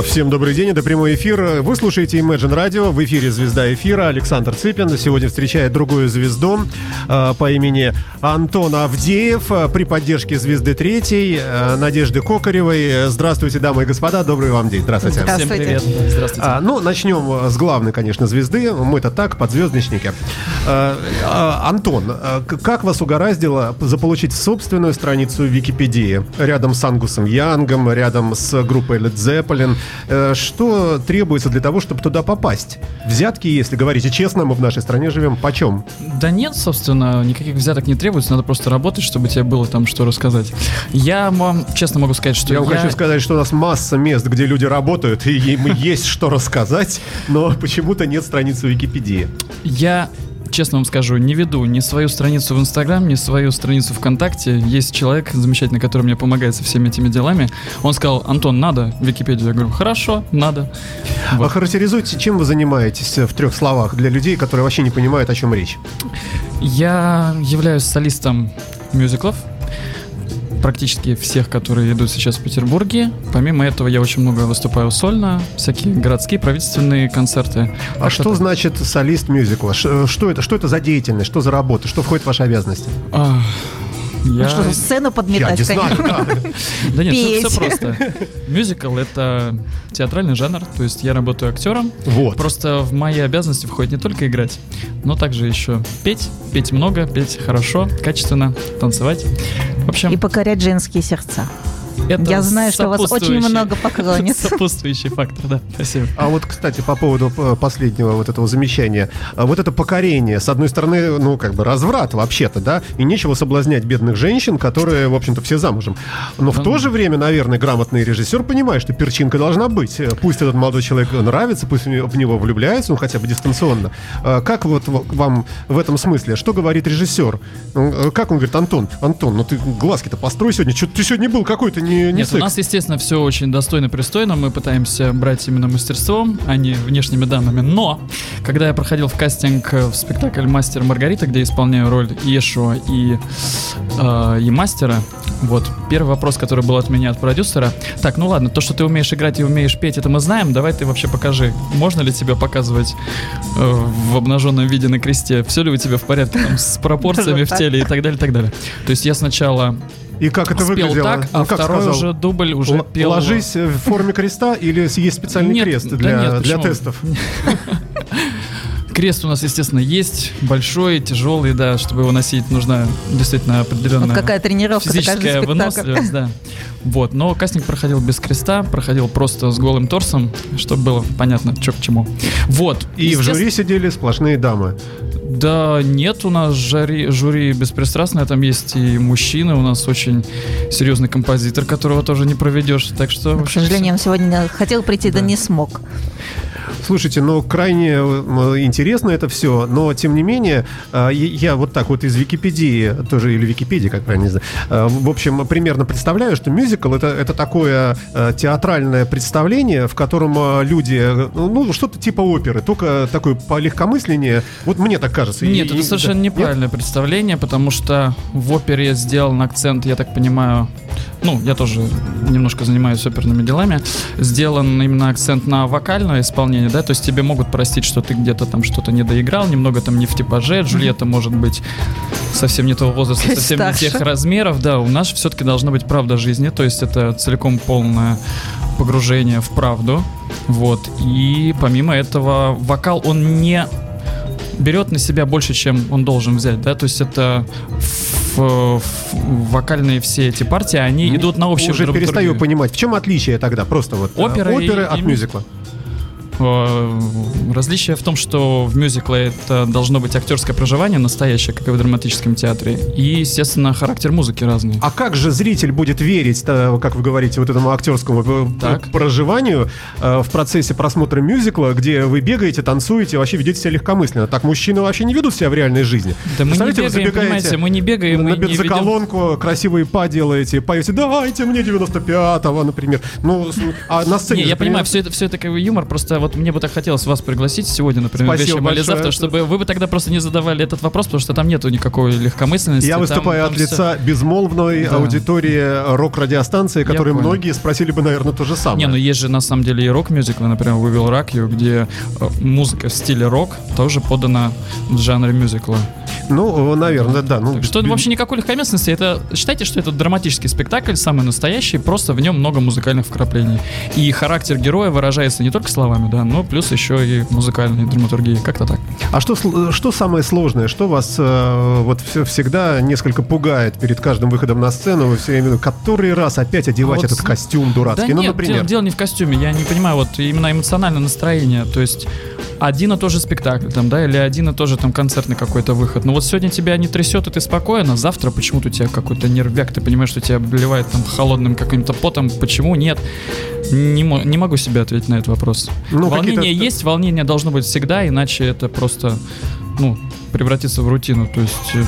А, всем добрый день, это прямой эфир. Вы слушаете Imagine Radio, в эфире «Звезда эфира». Александр Цыпин сегодня встречает другую звезду а, по имени Антон Авдеев а, при поддержке «Звезды третьей» Надежды Кокаревой. Здравствуйте, дамы и господа, добрый вам день. Здравствуйте. Здравствуйте. Всем привет. Здравствуйте. А, ну, начнем с главной, конечно, звезды. Мы-то так, подзвездочники. А, Антон, как вас угораздило заполучить собственную страницу в Википедии рядом с Ангусом Янгом, рядом с группой Led Zeppelin? Э, что требуется для того, чтобы туда попасть? Взятки, если говорите честно, мы в нашей стране живем, почем? Да нет, собственно, никаких взяток не требуется, надо просто работать, чтобы тебе было там что рассказать. Я вам честно могу сказать, что я... Я хочу сказать, что у нас масса мест, где люди работают, и им есть что рассказать, но почему-то нет страницы Википедии. Я честно вам скажу, не веду ни свою страницу в Инстаграм, ни свою страницу ВКонтакте. Есть человек замечательный, который мне помогает со всеми этими делами. Он сказал, Антон, надо Википедию. Я говорю, хорошо, надо. Вот. Охарактеризуйте, чем вы занимаетесь в трех словах для людей, которые вообще не понимают, о чем речь. Я являюсь солистом мюзиклов, практически всех, которые идут сейчас в Петербурге. Помимо этого, я очень много выступаю сольно, всякие городские, правительственные концерты. А как что это? значит солист мюзикла? Что это? Что это за деятельность? Что за работа? Что входит в ваши обязанности? А, я... Ну что, сцену подметать, Я не знаю, Да нет, все, все просто. Мюзикл — это театральный жанр, то есть я работаю актером. Вот. Просто в мои обязанности входит не только играть, но также еще петь, петь много, петь хорошо, качественно, танцевать. Общем... И покорять женские сердца. Это Я знаю, что у вас очень много поклонниц. Сопутствующий фактор, да. Спасибо. А вот, кстати, по поводу э, последнего вот этого замечания. А вот это покорение, с одной стороны, ну, как бы разврат вообще-то, да, и нечего соблазнять бедных женщин, которые, в общем-то, все замужем. Но в то же время, наверное, грамотный режиссер понимает, что перчинка должна быть. Э, пусть этот молодой человек нравится, пусть в него влюбляется, ну, хотя бы дистанционно. А как вот вам в этом смысле? Что говорит режиссер? Э, как он говорит, Антон, Антон, ну ты глазки-то построй сегодня, что ты сегодня был какой-то не, не Нет, секс. у нас, естественно, все очень достойно, пристойно. Мы пытаемся брать именно мастерством, а не внешними данными. Но, когда я проходил в кастинг в спектакль «Мастер Маргарита», где исполняю роль Ешуа и, э, и мастера, вот, первый вопрос, который был от меня, от продюсера. Так, ну ладно, то, что ты умеешь играть и умеешь петь, это мы знаем. Давай ты вообще покажи, можно ли тебе показывать э, в обнаженном виде на кресте? Все ли у тебя в порядке там, с пропорциями в теле и так далее, и так далее. То есть я сначала и как это спел выглядело? так, а ну, второй сказал? уже дубль уже Л- пел... Ложись в форме креста или есть специальный нет, крест для, да нет, для тестов? Крест у нас, естественно, есть, большой, тяжелый, да, чтобы его носить, нужна действительно определенная вот какая тренировка, физическая выносливость, да. Вот, но кастинг проходил без креста, проходил просто с голым торсом, чтобы было понятно, что к чему. Вот. И в жюри сидели сплошные дамы. Да нет, у нас жюри, жюри беспристрастное, там есть и мужчины, у нас очень серьезный композитор, которого тоже не проведешь, так что... к сожалению, он сегодня хотел прийти, да, да не смог. Слушайте, ну крайне интересно это все, но тем не менее, а, я вот так вот из Википедии, тоже или Википедии, как правильно не знаю, а, в общем, примерно представляю, что мюзикл это, это такое а, театральное представление, в котором люди, ну, что-то типа оперы, только такое по легкомысленнее. Вот мне так кажется. Нет, и, это и, совершенно да, неправильное нет? представление, потому что в опере сделан акцент, я так понимаю, ну, я тоже немножко занимаюсь оперными делами, сделан именно акцент на вокальное исполнение, да, то есть тебе могут простить, что ты где-то там что-то не доиграл, немного там не в типаже, Джульетта может быть совсем не того возраста, совсем Старше. не тех размеров, да, у нас все-таки должна быть правда жизни, то есть это целиком полное погружение в правду, вот, и помимо этого вокал, он не берет на себя больше, чем он должен взять, да, то есть это вокальные все эти партии, они ну, идут на общую Уже перестаю понимать, в чем отличие тогда просто вот э, Опера оперы и, от и, мюзикла? Э, различие в том, что в мюзикле это должно быть актерское проживание настоящее, как и в драматическом театре. И, естественно, характер музыки разный. А как же зритель будет верить, как вы говорите, вот этому актерскому э, так. проживанию э, в процессе просмотра мюзикла, где вы бегаете, танцуете, вообще ведете себя легкомысленно? Так мужчины вообще не ведут себя в реальной жизни. Да мы не бегаем, понимаете, мы не бегаем. На бензоколонку ведем... красивые па делаете, поете, дайте мне 95-го, например. Ну, а на сцене... Не, я понимаю, все это, все это как бы юмор, просто вот вот мне бы так хотелось вас пригласить сегодня, например, Спасибо вечером или завтра, чтобы вы бы тогда просто не задавали этот вопрос, потому что там нету никакой легкомысленности. Я выступаю там, от лица все... безмолвной да. аудитории рок-радиостанции, которые многие спросили бы, наверное, то же самое. Не, ну есть же на самом деле и рок-мюзиклы, например, Rock You, где э, музыка в стиле рок тоже подана в жанре мюзикла. Ну, наверное, да. Ну, что вообще никакой легкомысленности. Это считайте, что это драматический спектакль, самый настоящий, просто в нем много музыкальных вкраплений. И характер героя выражается не только словами, да, но плюс еще и музыкальной драматургией. Как-то так. А что, что самое сложное? Что вас э, вот все, всегда несколько пугает перед каждым выходом на сцену? Вы все время, который раз опять одевать вот, этот костюм дурацкий? Да ну, нет, например. Дело, дело не в костюме. Я не понимаю, вот именно эмоциональное настроение. То есть один и тот же спектакль, там, да, или один и тот же там концертный какой-то выход. Но вот сегодня тебя не трясет, и ты спокойно, завтра почему-то у тебя какой-то нервяк, ты понимаешь, что тебя обливает там холодным каким-то потом, почему нет? Не, не могу себе ответить на этот вопрос. Ну, волнение есть, волнение должно быть всегда, иначе это просто, ну, превратиться в рутину. То есть э,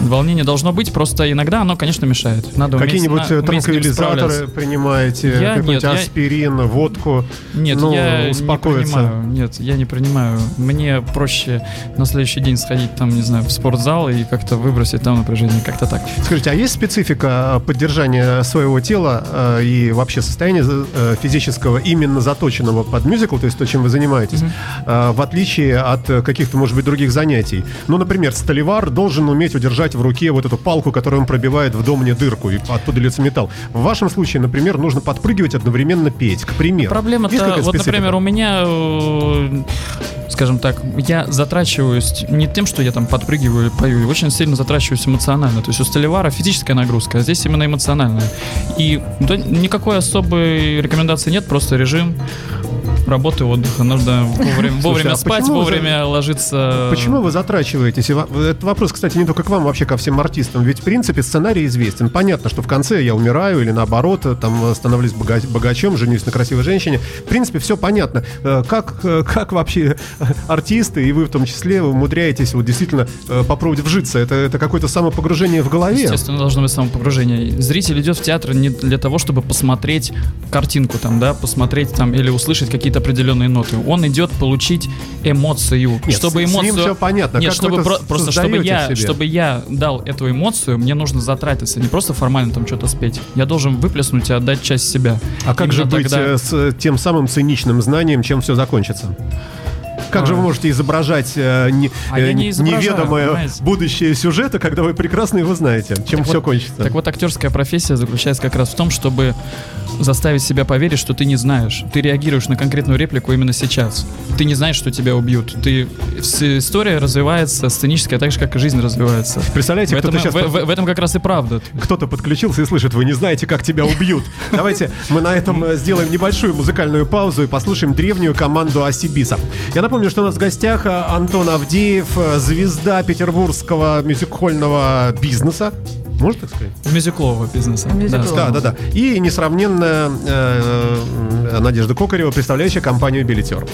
волнение должно быть, просто иногда оно, конечно, мешает. Надо Какие-нибудь уметь, э, транквилизаторы принимаете? Я, нет, аспирин, я... водку? Нет, ну, я успокоиться. не принимаю. Нет, я не принимаю. Мне проще на следующий день сходить там, не знаю, в спортзал и как-то выбросить там напряжение, как-то так. Скажите, а есть специфика поддержания своего тела и вообще состояния э, физического именно заточенного под мюзикл, то есть то, чем вы занимаетесь, mm-hmm. в отличие от каких-то, может быть, других занятий? Ну, например, столевар должен уметь удержать в руке вот эту палку, которую он пробивает в домне дырку, и оттуда льется металл. В вашем случае, например, нужно подпрыгивать одновременно петь, к примеру. Проблема-то, вот, например, у меня, э, скажем так, я затрачиваюсь не тем, что я там подпрыгиваю, пою, очень сильно затрачиваюсь эмоционально. То есть у столевара физическая нагрузка, а здесь именно эмоциональная. И да, никакой особой рекомендации нет, просто режим работы, отдыха. Нужно вовремя, вовремя а спать, вовремя вы, ложиться. Почему вы затрачиваетесь? Это вопрос, кстати, не только к вам, вообще ко всем артистам. Ведь, в принципе, сценарий известен. Понятно, что в конце я умираю или наоборот, там становлюсь богачом, женюсь на красивой женщине. В принципе, все понятно. Э, как, э, как вообще артисты, и вы в том числе, умудряетесь вот действительно э, попробовать вжиться? Это, это какое-то самопогружение в голове? Естественно, должно быть самопогружение. Зритель идет в театр не для того, чтобы посмотреть картинку там, да, посмотреть там или услышать какие-то какие-то определенные ноты. Он идет получить эмоцию. Нет, чтобы эмоцию... с ним все понятно. Нет, как чтобы про... просто чтобы я, чтобы я дал эту эмоцию, мне нужно затратиться, не просто формально там что-то спеть. Я должен выплеснуть и отдать часть себя. А как Именно же быть тогда... Э, с тем самым циничным знанием, чем все закончится? Как а. же вы можете изображать э, не, а э, не неведомое понимаете? будущее сюжета, когда вы прекрасно его знаете, чем так все вот, кончится? Так вот, актерская профессия заключается как раз в том, чтобы заставить себя поверить, что ты не знаешь. Ты реагируешь на конкретную реплику именно сейчас. Ты не знаешь, что тебя убьют. Ты... История развивается сценическая так же, как и жизнь развивается. Представляете, кто-то сейчас... В, в, в этом как раз и правда. Кто-то подключился и слышит, вы не знаете, как тебя убьют. Давайте мы на этом э, сделаем небольшую музыкальную паузу и послушаем древнюю команду Асибиса. Я напомню, что у нас в гостях э, Антон Авдеев, э, звезда петербургского мюзикхольного бизнеса. Можно так сказать? Мюзиклового бизнеса. Да, да, да. И несравненная э, Надежда Кокарева, представляющая компанию «Билетер».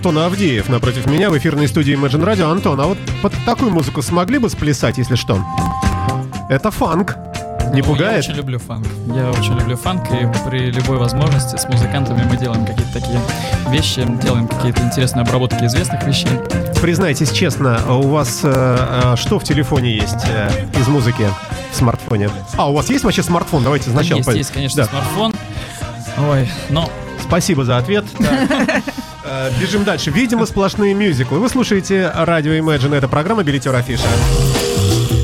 Антон Авдеев напротив меня в эфирной студии Imagine Radio. Антон, а вот под такую музыку смогли бы сплясать, если что? Это фанк. Не пугает? Я очень люблю фанк. Я очень люблю фанк, и при любой возможности с музыкантами мы делаем какие-то такие вещи, делаем какие-то интересные обработки известных вещей. Признайтесь честно, а у вас э, э, что в телефоне есть э, из музыки в смартфоне? А, у вас есть вообще смартфон? Давайте сначала. Есть, есть, конечно, да. смартфон. Ой, но... Спасибо за ответ. Э, бежим дальше. Видимо, сплошные мюзиклы. Вы слушаете радио Imagine. Это программа «Билетер Афиша».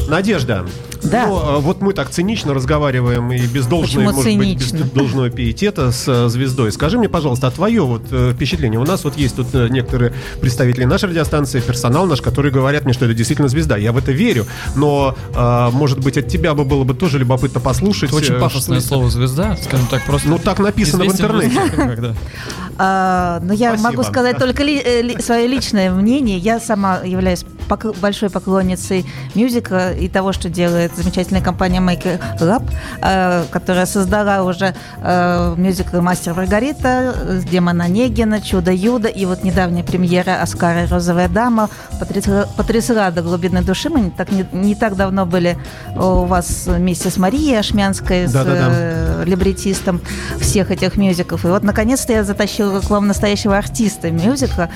Надежда, да. Ну, а вот мы так цинично разговариваем и без должной, может цинично? быть, без должного пиетета с э, звездой. Скажи мне, пожалуйста, а твое вот э, впечатление? У нас вот есть тут э, некоторые представители нашей радиостанции, персонал наш, которые говорят мне, что это действительно звезда. Я в это верю, но, может быть, от тебя бы было бы тоже любопытно послушать. Это очень пафосное слово «звезда», скажем так, просто... Ну, так написано в интернете. А, но я могу сказать только свое личное мнение. Я сама являюсь большой поклонницей мюзика и того, что делает замечательная компания Maker Lab, э, которая создала уже э, мюзикл «Мастер Маргарита», «Демон Онегина», «Чудо Юда» и вот недавняя премьера «Оскара и розовая дама» потрясла, потрясла до глубины души. Мы не так, не, не так давно были у вас вместе с Марией Ашмянской, с да, да. Э, либретистом всех этих мюзиклов. И вот, наконец-то, я затащила к вам настоящего артиста мюзикла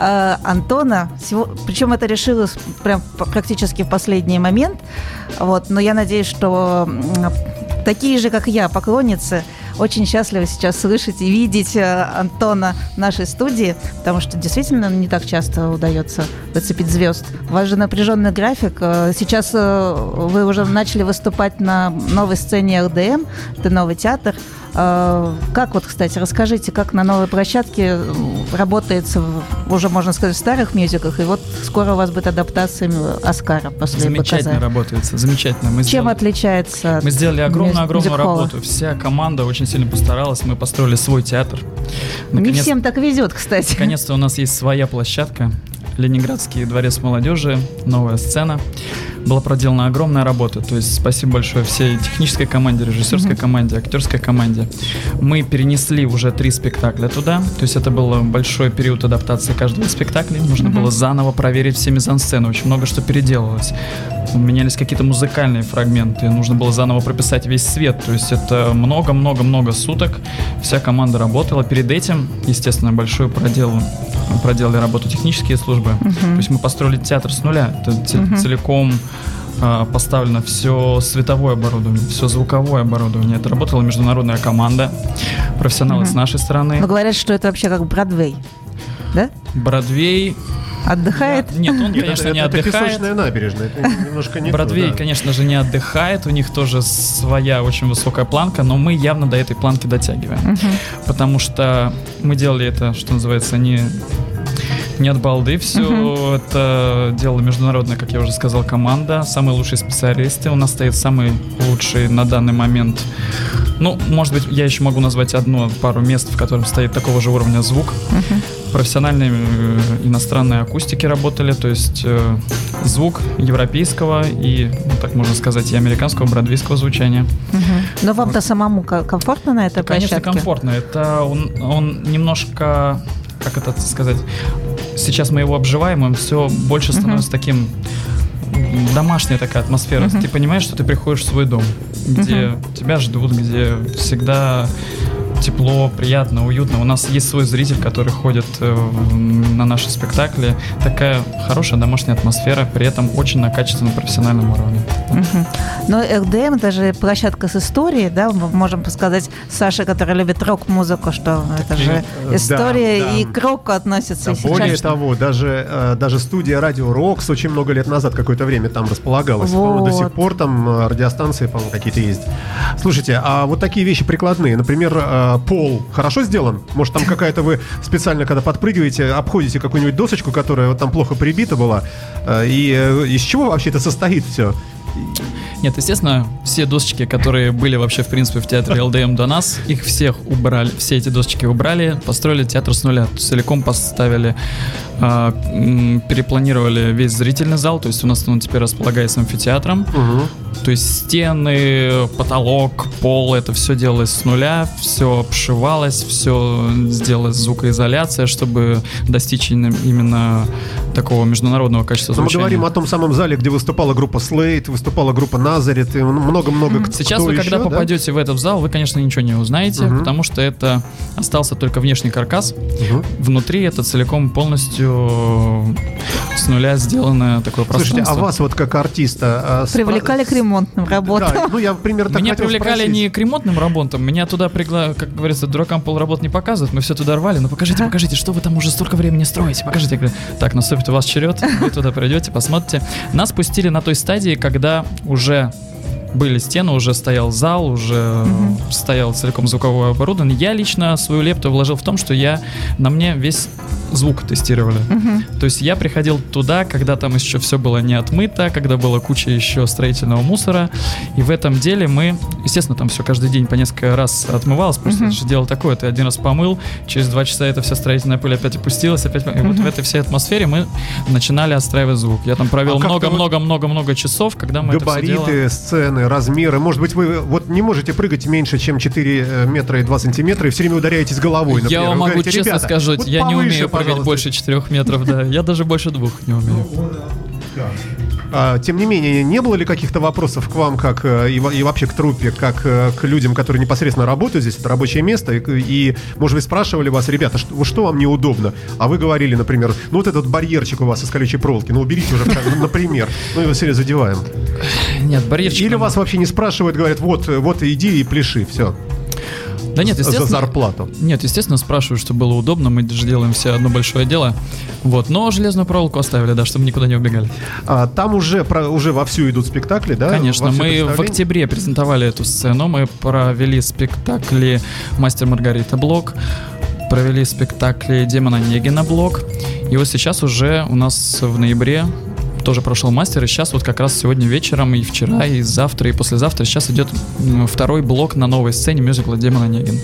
э, Антона. Причем это решилось прям практически в последний момент. Вот, но я надеюсь, что такие же, как я, поклонницы, очень счастливы сейчас слышать и видеть э, Антона в нашей студии, потому что действительно не так часто удается зацепить звезд. У вас же напряженный график. Э, сейчас э, вы уже начали выступать на новой сцене РДМ, это новый театр. А, как вот, кстати, расскажите, как на новой площадке работается, уже можно сказать, в старых мюзиках, и вот скоро у вас будет адаптация Оскара после Замечательно показания. работается, замечательно. Мы Чем сделали, отличается? Мы сделали огромную-огромную работу. Вся команда очень сильно постаралась, мы построили свой театр. Наконец, Не всем так везет, кстати. Наконец-то у нас есть своя площадка. Ленинградский дворец молодежи, новая сцена. Была проделана огромная работа. То есть спасибо большое всей технической команде, режиссерской mm-hmm. команде, актерской команде. Мы перенесли уже три спектакля туда. То есть это был большой период адаптации каждого спектакля. Нужно mm-hmm. было заново проверить все мизансцены. Очень много что переделывалось. Менялись какие-то музыкальные фрагменты. Нужно было заново прописать весь свет. То есть это много-много-много суток. Вся команда работала. Перед этим, естественно, большую проделу проделали работу технические службы. Uh-huh. То есть мы построили театр с нуля. Это uh-huh. целиком а, поставлено все световое оборудование, все звуковое оборудование. Это работала международная команда, профессионалы uh-huh. с нашей стороны. Но говорят, что это вообще как Бродвей, да? Бродвей Отдыхает? Нет, он, конечно, это, не это, отдыхает. Это песочная набережная, это немножко не Бродвей, да. конечно же, не отдыхает, у них тоже своя очень высокая планка, но мы явно до этой планки дотягиваем. Угу. Потому что мы делали это, что называется, не не от балды все. Uh-huh. Это дело международное, как я уже сказал, команда. Самые лучшие специалисты. У нас стоит самый лучший на данный момент. Ну, может быть, я еще могу назвать одну пару мест, в котором стоит такого же уровня звук. Uh-huh. Профессиональные э, иностранные акустики работали, то есть э, звук европейского и, ну, так можно сказать, и американского бродвейского звучания. Угу. Но вам-то самому комфортно на этой Конечно, площадке? Конечно, комфортно. Это он, он немножко как это сказать, сейчас мы его обживаем, он все больше становится uh-huh. таким домашняя такая атмосфера. Uh-huh. Ты понимаешь, что ты приходишь в свой дом, где uh-huh. тебя ждут, где всегда тепло, приятно, уютно. У нас есть свой зритель, который ходит э, на наши спектакли. Такая хорошая домашняя атмосфера, при этом очень на качественном профессиональном уровне. Угу. Но РДМ это же площадка с историей, да, мы можем сказать Саша, который любит рок-музыку, что это же история да, да. и к року относится. Да, более того, даже, э, даже студия Радио Рокс очень много лет назад какое-то время там располагалась. Вот. До сих пор там э, радиостанции, по-моему, какие-то есть. Слушайте, а вот такие вещи прикладные, например, пол хорошо сделан? Может, там какая-то вы специально, когда подпрыгиваете, обходите какую-нибудь досочку, которая вот там плохо прибита была? Э, и э, из чего вообще это состоит все? Нет, естественно, все досочки, которые были вообще, в принципе, в театре ЛДМ до нас, их всех убрали, все эти досочки убрали, построили театр с нуля, целиком поставили, э, перепланировали весь зрительный зал, то есть у нас он теперь располагается амфитеатром, угу. то есть стены, потолок, пол, это все делалось с нуля, все обшивалось, все сделалось звукоизоляция, чтобы достичь именно такого международного качества звучания. мы говорим о том самом зале, где выступала группа Slate, выступала группа Назарет и много-много Сейчас вы, когда попадете в этот зал, вы, конечно, ничего не узнаете, угу. потому что это остался только внешний каркас. Угу. Внутри это целиком полностью с нуля сделано такое пространство. Слушайте, а вас вот как артиста... А, Привлекали к ремонтным работам. Да, ну я примерно так Меня привлекали спросить. не к ремонтным работам, меня туда, пригла... как говорится, дуракам полработ не показывают, мы все туда рвали, ну покажите, покажите, что вы там уже столько времени строите, покажите. Я говорю, так, наступит у вас черед, вы туда придете, посмотрите. Нас пустили на той стадии, когда уже были стены, уже стоял зал, уже угу. стоял целиком звуковое оборудование. Я лично свою лепту вложил в том, что я на мне весь звук тестировали. Угу. То есть я приходил туда, когда там еще все было не отмыто, когда была куча еще строительного мусора. И в этом деле мы, естественно, там все каждый день по несколько раз отмывалось, просто угу. это же дело такое, ты один раз помыл, через два часа эта вся строительная пыль опять опустилась, опять... Угу. И вот в этой всей атмосфере мы начинали отстраивать звук. Я там провел много-много-много-много а часов, когда мы Габариты, это все делали. сцены, размеры. Может быть, вы вот не можете прыгать меньше, чем 4 э, метра и 2 сантиметра, и все время ударяетесь головой, например. Я вам могу говорите, честно сказать, вот я не умею прыгать больше 4 метров, да. Я даже больше двух не умею. А, тем не менее, не было ли каких-то вопросов к вам, как э, и, и вообще к труппе, как э, к людям, которые непосредственно работают здесь, это рабочее место, и, и может быть, спрашивали вас, ребята, что, что вам неудобно? А вы говорили, например, ну вот этот барьерчик у вас из колючей проволоки, ну уберите уже, например. Ну его серьезно задеваем. Нет, барьерчик... Или вас вообще не спрашивают, говорят, вот, вот иди и пляши, все. Да нет, естественно. За зарплату. Нет, естественно, спрашивают, чтобы было удобно. Мы же делаем все одно большое дело. Вот, но железную проволоку оставили, да, чтобы никуда не убегали. А, там уже, про, уже вовсю идут спектакли, да? Конечно, мы в октябре презентовали эту сцену. Мы провели спектакли «Мастер Маргарита» блок провели спектакли Демона Негина блок. И вот сейчас уже у нас в ноябре тоже прошел мастер, и сейчас вот как раз сегодня вечером, и вчера, и завтра, и послезавтра сейчас идет второй блок на новой сцене мюзикла «Демон Онегин».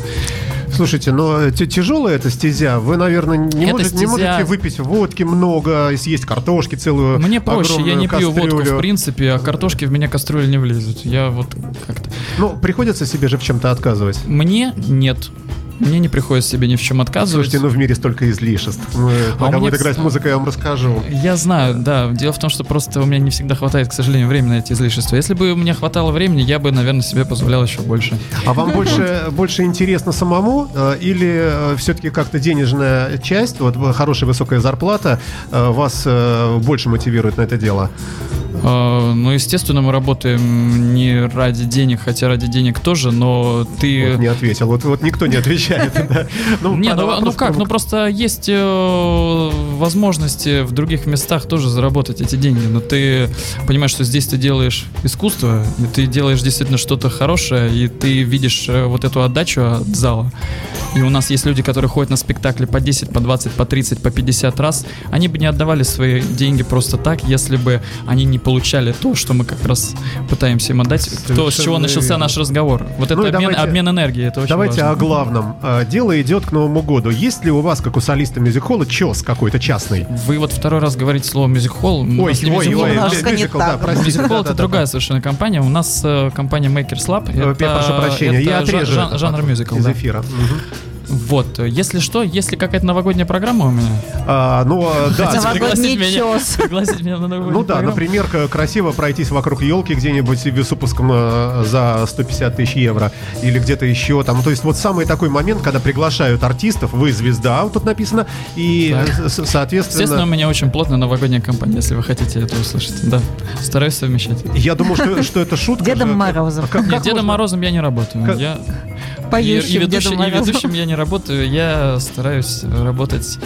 Слушайте, но тяжелая эта стезя. Вы, наверное, не, можете, стезя... не можете выпить водки много, съесть картошки целую. Мне проще, я не кастрюлю. пью водку, в принципе, а картошки в меня кастрюли не влезут. Я вот как-то. Ну, приходится себе же в чем-то отказывать. Мне нет. Мне не приходится себе ни в чем отказывать. Слушайте, ну в мире столько излишеств. Мы, а пока будет играть музыка, я вам расскажу. Я знаю, да. Дело в том, что просто у меня не всегда хватает, к сожалению, времени на эти излишества. Если бы меня хватало времени, я бы, наверное, себе позволял еще больше. А вам больше, больше интересно самому э, или э, все-таки как-то денежная часть, вот хорошая высокая зарплата, э, вас больше мотивирует на это дело? А, ну, естественно, мы работаем не ради денег, хотя ради денег тоже, но ты... Вот не ответил, вот, вот никто не отвечает. Ну, не, ну, ну как, ну просто есть э, возможности в других местах тоже заработать эти деньги, но ты понимаешь, что здесь ты делаешь искусство, и ты делаешь действительно что-то хорошее, и ты видишь э, вот эту отдачу от зала. И у нас есть люди, которые ходят на спектакли по 10, по 20, по 30, по 50 раз, они бы не отдавали свои деньги просто так, если бы они не получали то, что мы как раз пытаемся им отдать, то, с чего начался наш разговор. Вот ну это обмен, давайте, обмен энергией, это очень Давайте важно. о главном. А, дело идет к Новому году. Есть ли у вас, как у солиста мюзикола, чес какой-то частный? Вы вот второй раз говорите слово мюзикхол. Ой, ой, ой, ой, мюзикл, да, Мюзикхол это другая совершенно компания. У нас э, компания Makers Lab. Я прошу прощения, я отрежу. Жанр мюзикл. Из эфира. Вот, если что, если какая-то новогодняя программа у меня. А, ну, а, да. Пригласить меня, пригласить меня на новогоднюю Ну да, программу. например, красиво пройтись вокруг елки где-нибудь с выпуском э, за 150 тысяч евро или где-то еще там. То есть вот самый такой момент, когда приглашают артистов, вы звезда, вот тут написано, и да. соответственно... Естественно, у меня очень плотная новогодняя кампания, если вы хотите это услышать. Да, стараюсь совмещать. Я думаю, что, что это шутка. Дедом Морозом. Нет, Дедом Морозом я не работаю. Я Поющим и, и, ведущим, и ведущим я не работаю, я стараюсь работать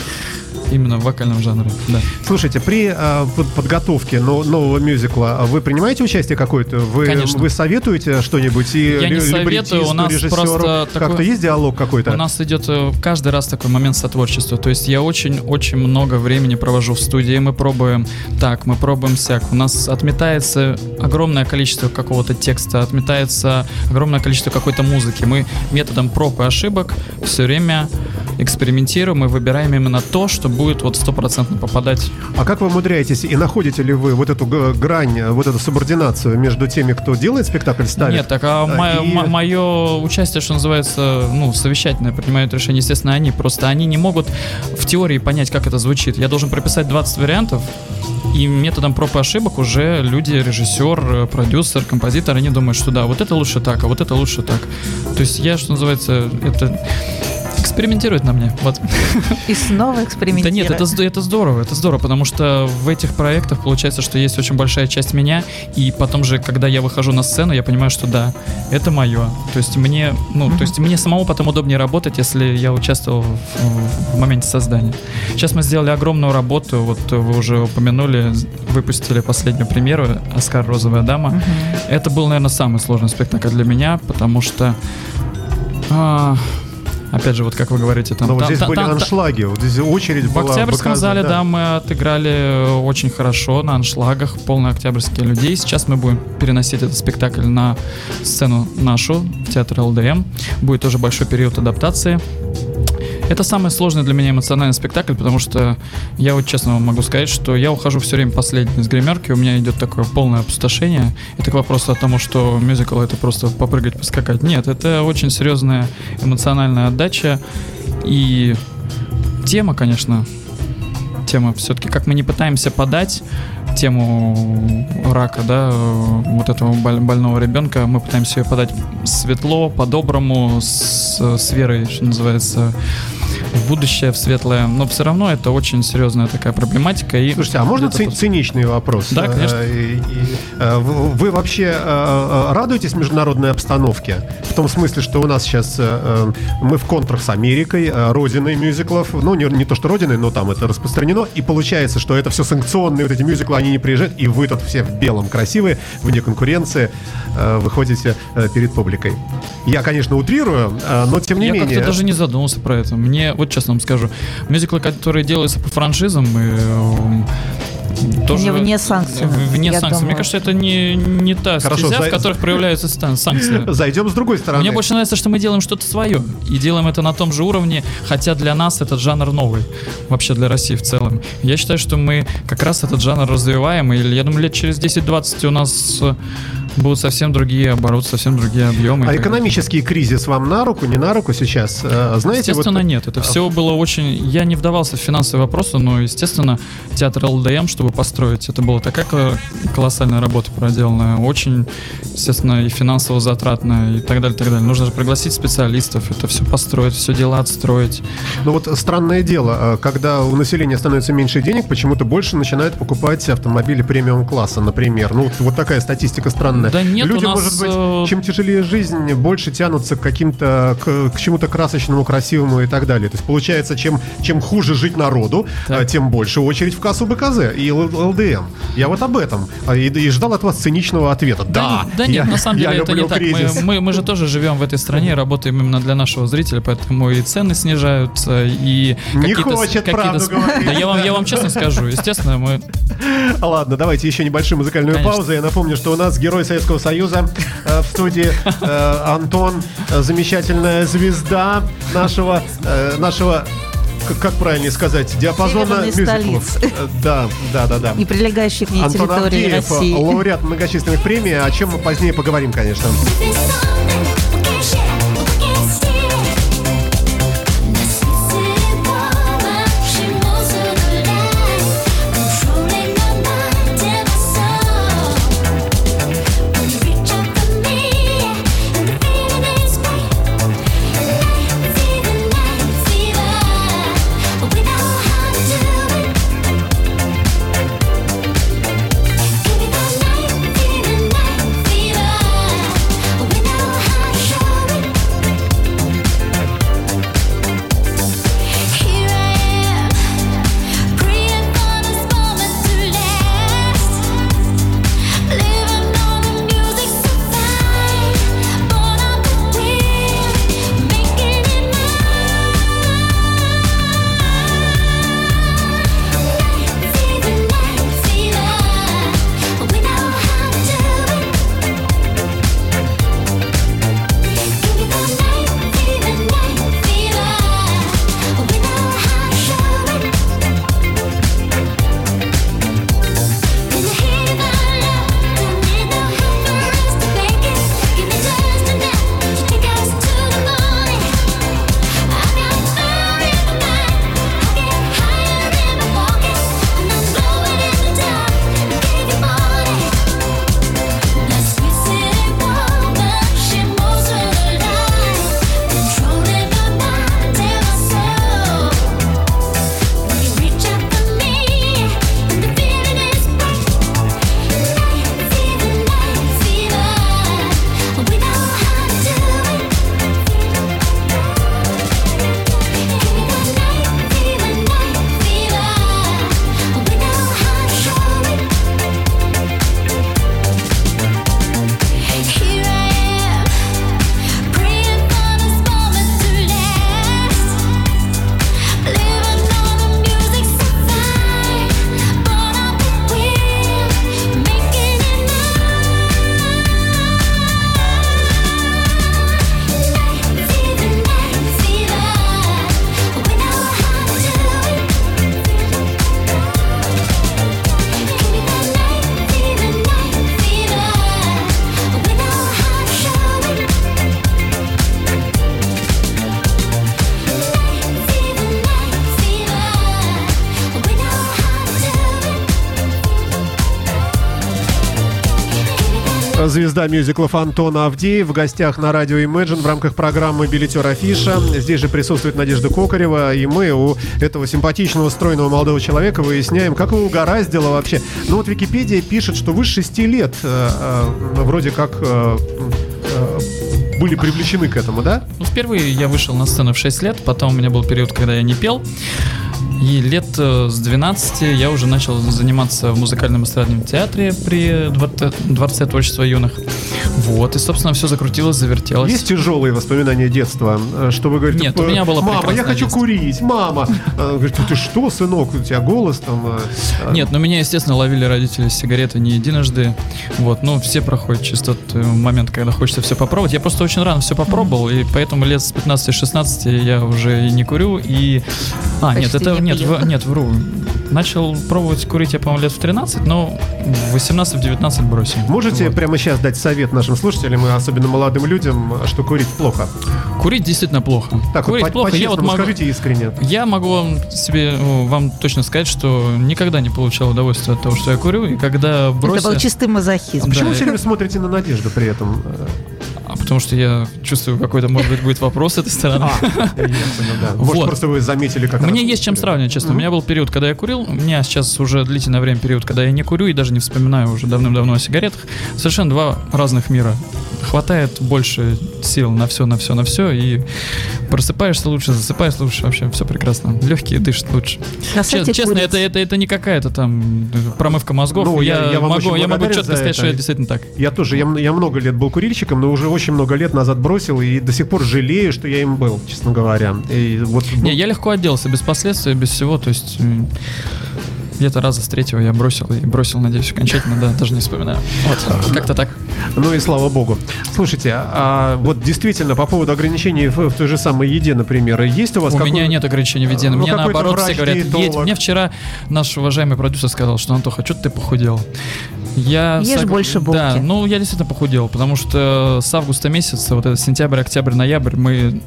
именно в вокальном жанре, да. Слушайте, при э, подготовке нового мюзикла вы принимаете участие какое-то? Вы, Конечно. вы советуете что-нибудь? И Я не советую, у нас просто как-то есть диалог какой-то? У нас идет э, каждый раз такой момент сотворчества. То есть я очень-очень много времени провожу в студии, мы пробуем так, мы пробуем сяк. У нас отметается огромное количество какого-то текста, отметается огромное количество какой-то музыки. Мы методом проб и ошибок все время экспериментируем и выбираем именно то, что будет вот стопроцентно попадать. А как вы умудряетесь и находите ли вы вот эту грань, вот эту субординацию между теми, кто делает спектакль, ставит? Нет, так а, а и... мое участие, что называется, ну, совещательное, принимают решение, естественно, они. Просто они не могут в теории понять, как это звучит. Я должен прописать 20 вариантов, и методом проб и ошибок уже люди, режиссер, продюсер, композитор, они думают, что да, вот это лучше так, а вот это лучше так. То есть я, что называется, это экспериментирует на мне. Вот. И снова экспериментирует. Да нет, это, это здорово, это здорово, потому что в этих проектах получается, что есть очень большая часть меня, и потом же, когда я выхожу на сцену, я понимаю, что да, это мое. То есть мне, ну, mm-hmm. то есть мне самому потом удобнее работать, если я участвовал в, в моменте создания. Сейчас мы сделали огромную работу, вот вы уже упомянули, выпустили последнюю премьеру «Оскар. Розовая дама». Mm-hmm. Это был, наверное, самый сложный спектакль для меня, потому что а, Опять же, вот как вы говорите, там... Но вот здесь там, были там, аншлаги, вот здесь очередь в была. В Октябрьском зале, да. да, мы отыграли очень хорошо на аншлагах, полные октябрьские людей. Сейчас мы будем переносить этот спектакль на сцену нашу, в театр ЛДМ. Будет тоже большой период адаптации. Это самый сложный для меня эмоциональный спектакль, потому что я вот честно могу сказать, что я ухожу все время последний из гримерки, у меня идет такое полное опустошение. Это к вопросу о том, что мюзикл это просто попрыгать, поскакать. Нет, это очень серьезная эмоциональная отдача. И тема, конечно, тема все-таки, как мы не пытаемся подать тему рака, да, вот этого больного ребенка, мы пытаемся ее подать светло, по-доброму, с, с верой, что называется, в будущее, в светлое. Но все равно это очень серьезная такая проблематика. И Слушайте, а можно ци- циничный вопрос? Да, конечно. И, и, э, вы вообще э, э, радуетесь международной обстановке? В том смысле, что у нас сейчас мы в контрах с Америкой, родиной мюзиклов. Ну, не, не то, что родиной, но там это распространено. И получается, что это все санкционные вот эти мюзиклы, они не приезжают, и вы тут все в белом красивые, вне конкуренции выходите перед публикой. Я, конечно, утрирую, но тем не Я менее... Я даже не задумался про это. Мне вот честно вам скажу, мюзиклы, которые делаются по франшизам, и, э, тоже... Не вне санкций. Вне санкций. Думаю. Мне кажется, это не, не та Хорошо, стезя, за... в которых проявляются санкции. Зайдем с другой стороны. Мне больше нравится, что мы делаем что-то свое. И делаем это на том же уровне, хотя для нас этот жанр новый. Вообще для России в целом. Я считаю, что мы как раз этот жанр развиваем. И я думаю, лет через 10-20 у нас будут совсем другие обороты, совсем другие объемы. А экономический кризис вам на руку, не на руку сейчас? Э, знаете, естественно, вот... нет. Это все было очень... Я не вдавался в финансовые вопросы, но, естественно, театр ЛДМ, чтобы построить, это была такая колоссальная работа проделанная. Очень, естественно, и финансово затратная, и так далее, так далее. Нужно же пригласить специалистов, это все построить, все дела отстроить. Ну вот странное дело, э, когда у населения становится меньше денег, почему-то больше начинают покупать автомобили премиум-класса, например. Ну, вот такая статистика странная странно. Да нет, Люди, у нас... может быть, э, чем тяжелее жизнь, больше тянутся к каким-то, к, к чему-то красочному, красивому и так далее. То есть получается, чем, чем хуже жить народу, так. Э, тем больше очередь в кассу БКЗ и ЛДМ. Я вот об этом. А, и, и ждал от вас циничного ответа. Да, да, да нет, на самом деле это не так. Мы, мы, мы же тоже живем в этой стране, работаем именно для нашего зрителя, поэтому и цены снижаются, и не хочет правду говорить. Да я вам, я вам честно скажу, естественно, мы... Ладно, давайте еще небольшую музыкальную Конечно. паузу. Я напомню, что у нас герой Советского Союза э, в студии э, Антон, э, замечательная звезда нашего, нашего как правильно сказать, диапазона мюзиклов. Да, да, да, да. И прилегающих к ней Антон территории Авдеев, России. лауреат многочисленных премий, о чем мы позднее поговорим, конечно. Звезда мюзиклов Антон Авдеев в гостях на радио Imagine в рамках программы «Билетер Афиша». Здесь же присутствует Надежда Кокарева, и мы у этого симпатичного, стройного молодого человека выясняем, как его угораздило вообще. Ну вот Википедия пишет, что вы с 6 лет э, э, вроде как э, э, были привлечены к этому, да? Ну, впервые я вышел на сцену в 6 лет, потом у меня был период, когда я не пел. И лет э, с 12 я уже начал заниматься в музыкальном эстрадном театре при дворце, дворце творчества юных. Вот, и, собственно, все закрутилось, завертелось. Есть тяжелые воспоминания детства, э, что вы говорите? Нет, у меня было Мама, я хочу детство. курить, мама. Э, говорит, ты что, сынок, у тебя голос там... Нет, ну меня, естественно, ловили родители с сигареты не единожды. Вот, ну все проходят через тот момент, когда хочется все попробовать. Я просто очень рано все попробовал, и поэтому лет с 15-16 я уже и не курю, и... А, Почти нет, это... Нет, в, нет, вру. Начал пробовать курить я, по-моему, лет в 13, но в 18-19 бросил. Можете вот. прямо сейчас дать совет нашим слушателям, и особенно молодым людям, что курить плохо? Курить действительно плохо. Так, курить вот, плохо. Я вот могу, скажите искренне. Я могу вам себе вам точно сказать, что никогда не получал удовольствия от того, что я курю, и когда бросил... Это был чистый мазохизм. А почему да, все время смотрите на Надежду при этом? А потому что я чувствую, какой-то, может быть, будет вопрос с этой стороны. А. Может, вот. просто вы заметили, как Мне есть чем сравнивать, честно. У меня был период, когда я курил. У меня сейчас уже длительное время период, когда я не курю и даже не вспоминаю уже давным-давно о сигаретах. Совершенно два разных мира хватает больше сил на все, на все, на все, и просыпаешься лучше, засыпаешься лучше, вообще все прекрасно. Легкие дышат лучше. Честно, это, это, это не какая-то там промывка мозгов. Ну, я, могу, я могу четко сказать, что это действительно так. Я тоже, я, я много лет был курильщиком, но уже очень много лет назад бросил, и до сих пор жалею, что я им был, честно говоря. И вот, не, я легко отделался, без последствий, без всего, то есть где-то раза с третьего я бросил и бросил, надеюсь, окончательно, да, даже не вспоминаю. Вот, как-то так. Ну и слава богу. Слушайте, а вот действительно по поводу ограничений в, в той же самой еде, например, есть у вас? У какой... меня нет ограничений в еде. Ну, Мне наоборот все говорят, едь. Мне вчера наш уважаемый продюсер сказал, что Антоха, что ты похудел? Я Ешь сог... больше булки. Да, ну я действительно похудел, потому что с августа месяца, вот это сентябрь, октябрь, ноябрь, мы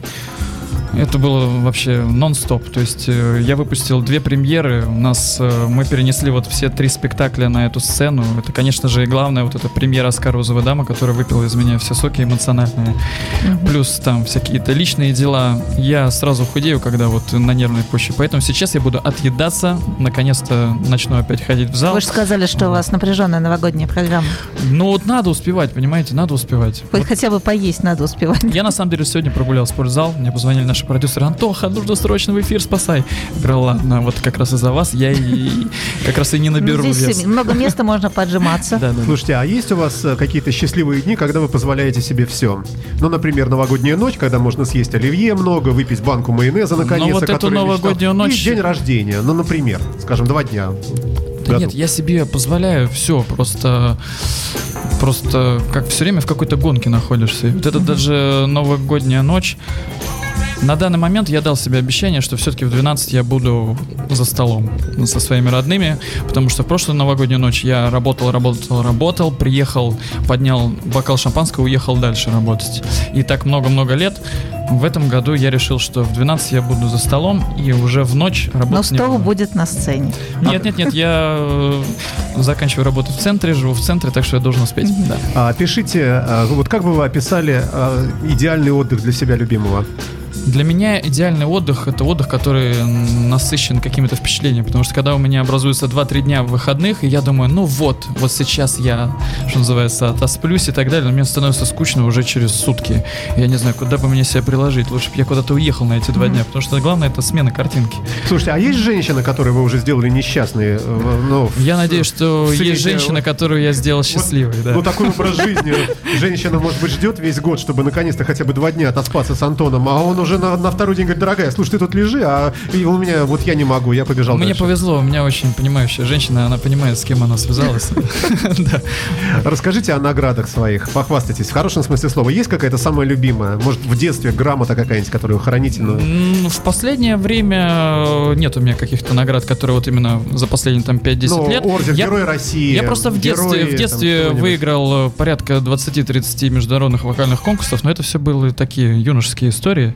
это было вообще нон-стоп. То есть э, я выпустил две премьеры. У нас э, мы перенесли вот все три спектакля на эту сцену. Это, конечно же, и главное вот эта премьера Оскар Розовая дама, которая выпила из меня все соки эмоциональные. Mm-hmm. Плюс там всякие-то личные дела. Я сразу худею, когда вот на нервной почве. Поэтому сейчас я буду отъедаться. Наконец-то начну опять ходить в зал. Вы же сказали, что у вас напряженная новогодняя программа. Ну вот надо успевать, понимаете, надо успевать. Хоть вот. хотя бы поесть надо успевать. Я на самом деле сегодня прогулял спортзал. Мне позвонили наши наши продюсеры, Антоха, нужно срочно в эфир, спасай. Я говорю, ладно, вот как раз из-за вас я и как раз и не наберу ну, Здесь вес. много места, можно поджиматься. Да, да. Слушайте, а есть у вас э, какие-то счастливые дни, когда вы позволяете себе все? Ну, например, новогодняя ночь, когда можно съесть оливье много, выпить банку майонеза наконец-то. Ну, вот эту новогоднюю ночь... И день рождения, ну, например, скажем, два дня. Да году. нет, я себе позволяю все, просто просто как все время в какой-то гонке находишься. вот это даже новогодняя ночь, на данный момент я дал себе обещание, что все-таки в 12 я буду за столом со своими родными, потому что в прошлую новогоднюю ночь я работал, работал, работал, приехал, поднял бокал шампанского, уехал дальше работать. И так много-много лет. В этом году я решил, что в 12 я буду за столом и уже в ночь работать Но стол будет на сцене. Нет, нет, нет, я э, заканчиваю работу в центре, живу в центре, так что я должен успеть. Да. А, пишите, а, вот как бы вы описали а, идеальный отдых для себя любимого? Для меня идеальный отдых это отдых, который насыщен какими-то впечатлениями. Потому что когда у меня образуется 2-3 дня выходных, и я думаю, ну вот, вот сейчас я, что называется, отосплюсь и так далее, но мне становится скучно уже через сутки. Я не знаю, куда бы мне себя приложить. Лучше бы я куда-то уехал на эти два дня, потому что главное это смена картинки. Слушайте, а есть женщина, которую вы уже сделали несчастной? Э, ну, я надеюсь, что есть женщина, которую я сделал счастливой. Вот, да. Ну такой образ жизни. Женщина, может быть, ждет весь год, чтобы наконец-то хотя бы два дня отоспаться с Антоном, а он уже на, на второй день говорит, дорогая, слушай, ты тут лежи, а и у меня, вот я не могу, я побежал Мне дальше. повезло, у меня очень понимающая женщина, она понимает, с кем она связалась. Расскажите о наградах своих, похвастайтесь, в хорошем смысле слова. Есть какая-то самая любимая? Может, в детстве грамота какая-нибудь, которую храните? В последнее время э, нет у меня каких-то наград, которые вот именно за последние там 5-10 ну, лет. Орден Герой России. Я просто в детстве, в детстве выиграл э, порядка 20-30 международных вокальных конкурсов, но это все были такие юношеские истории.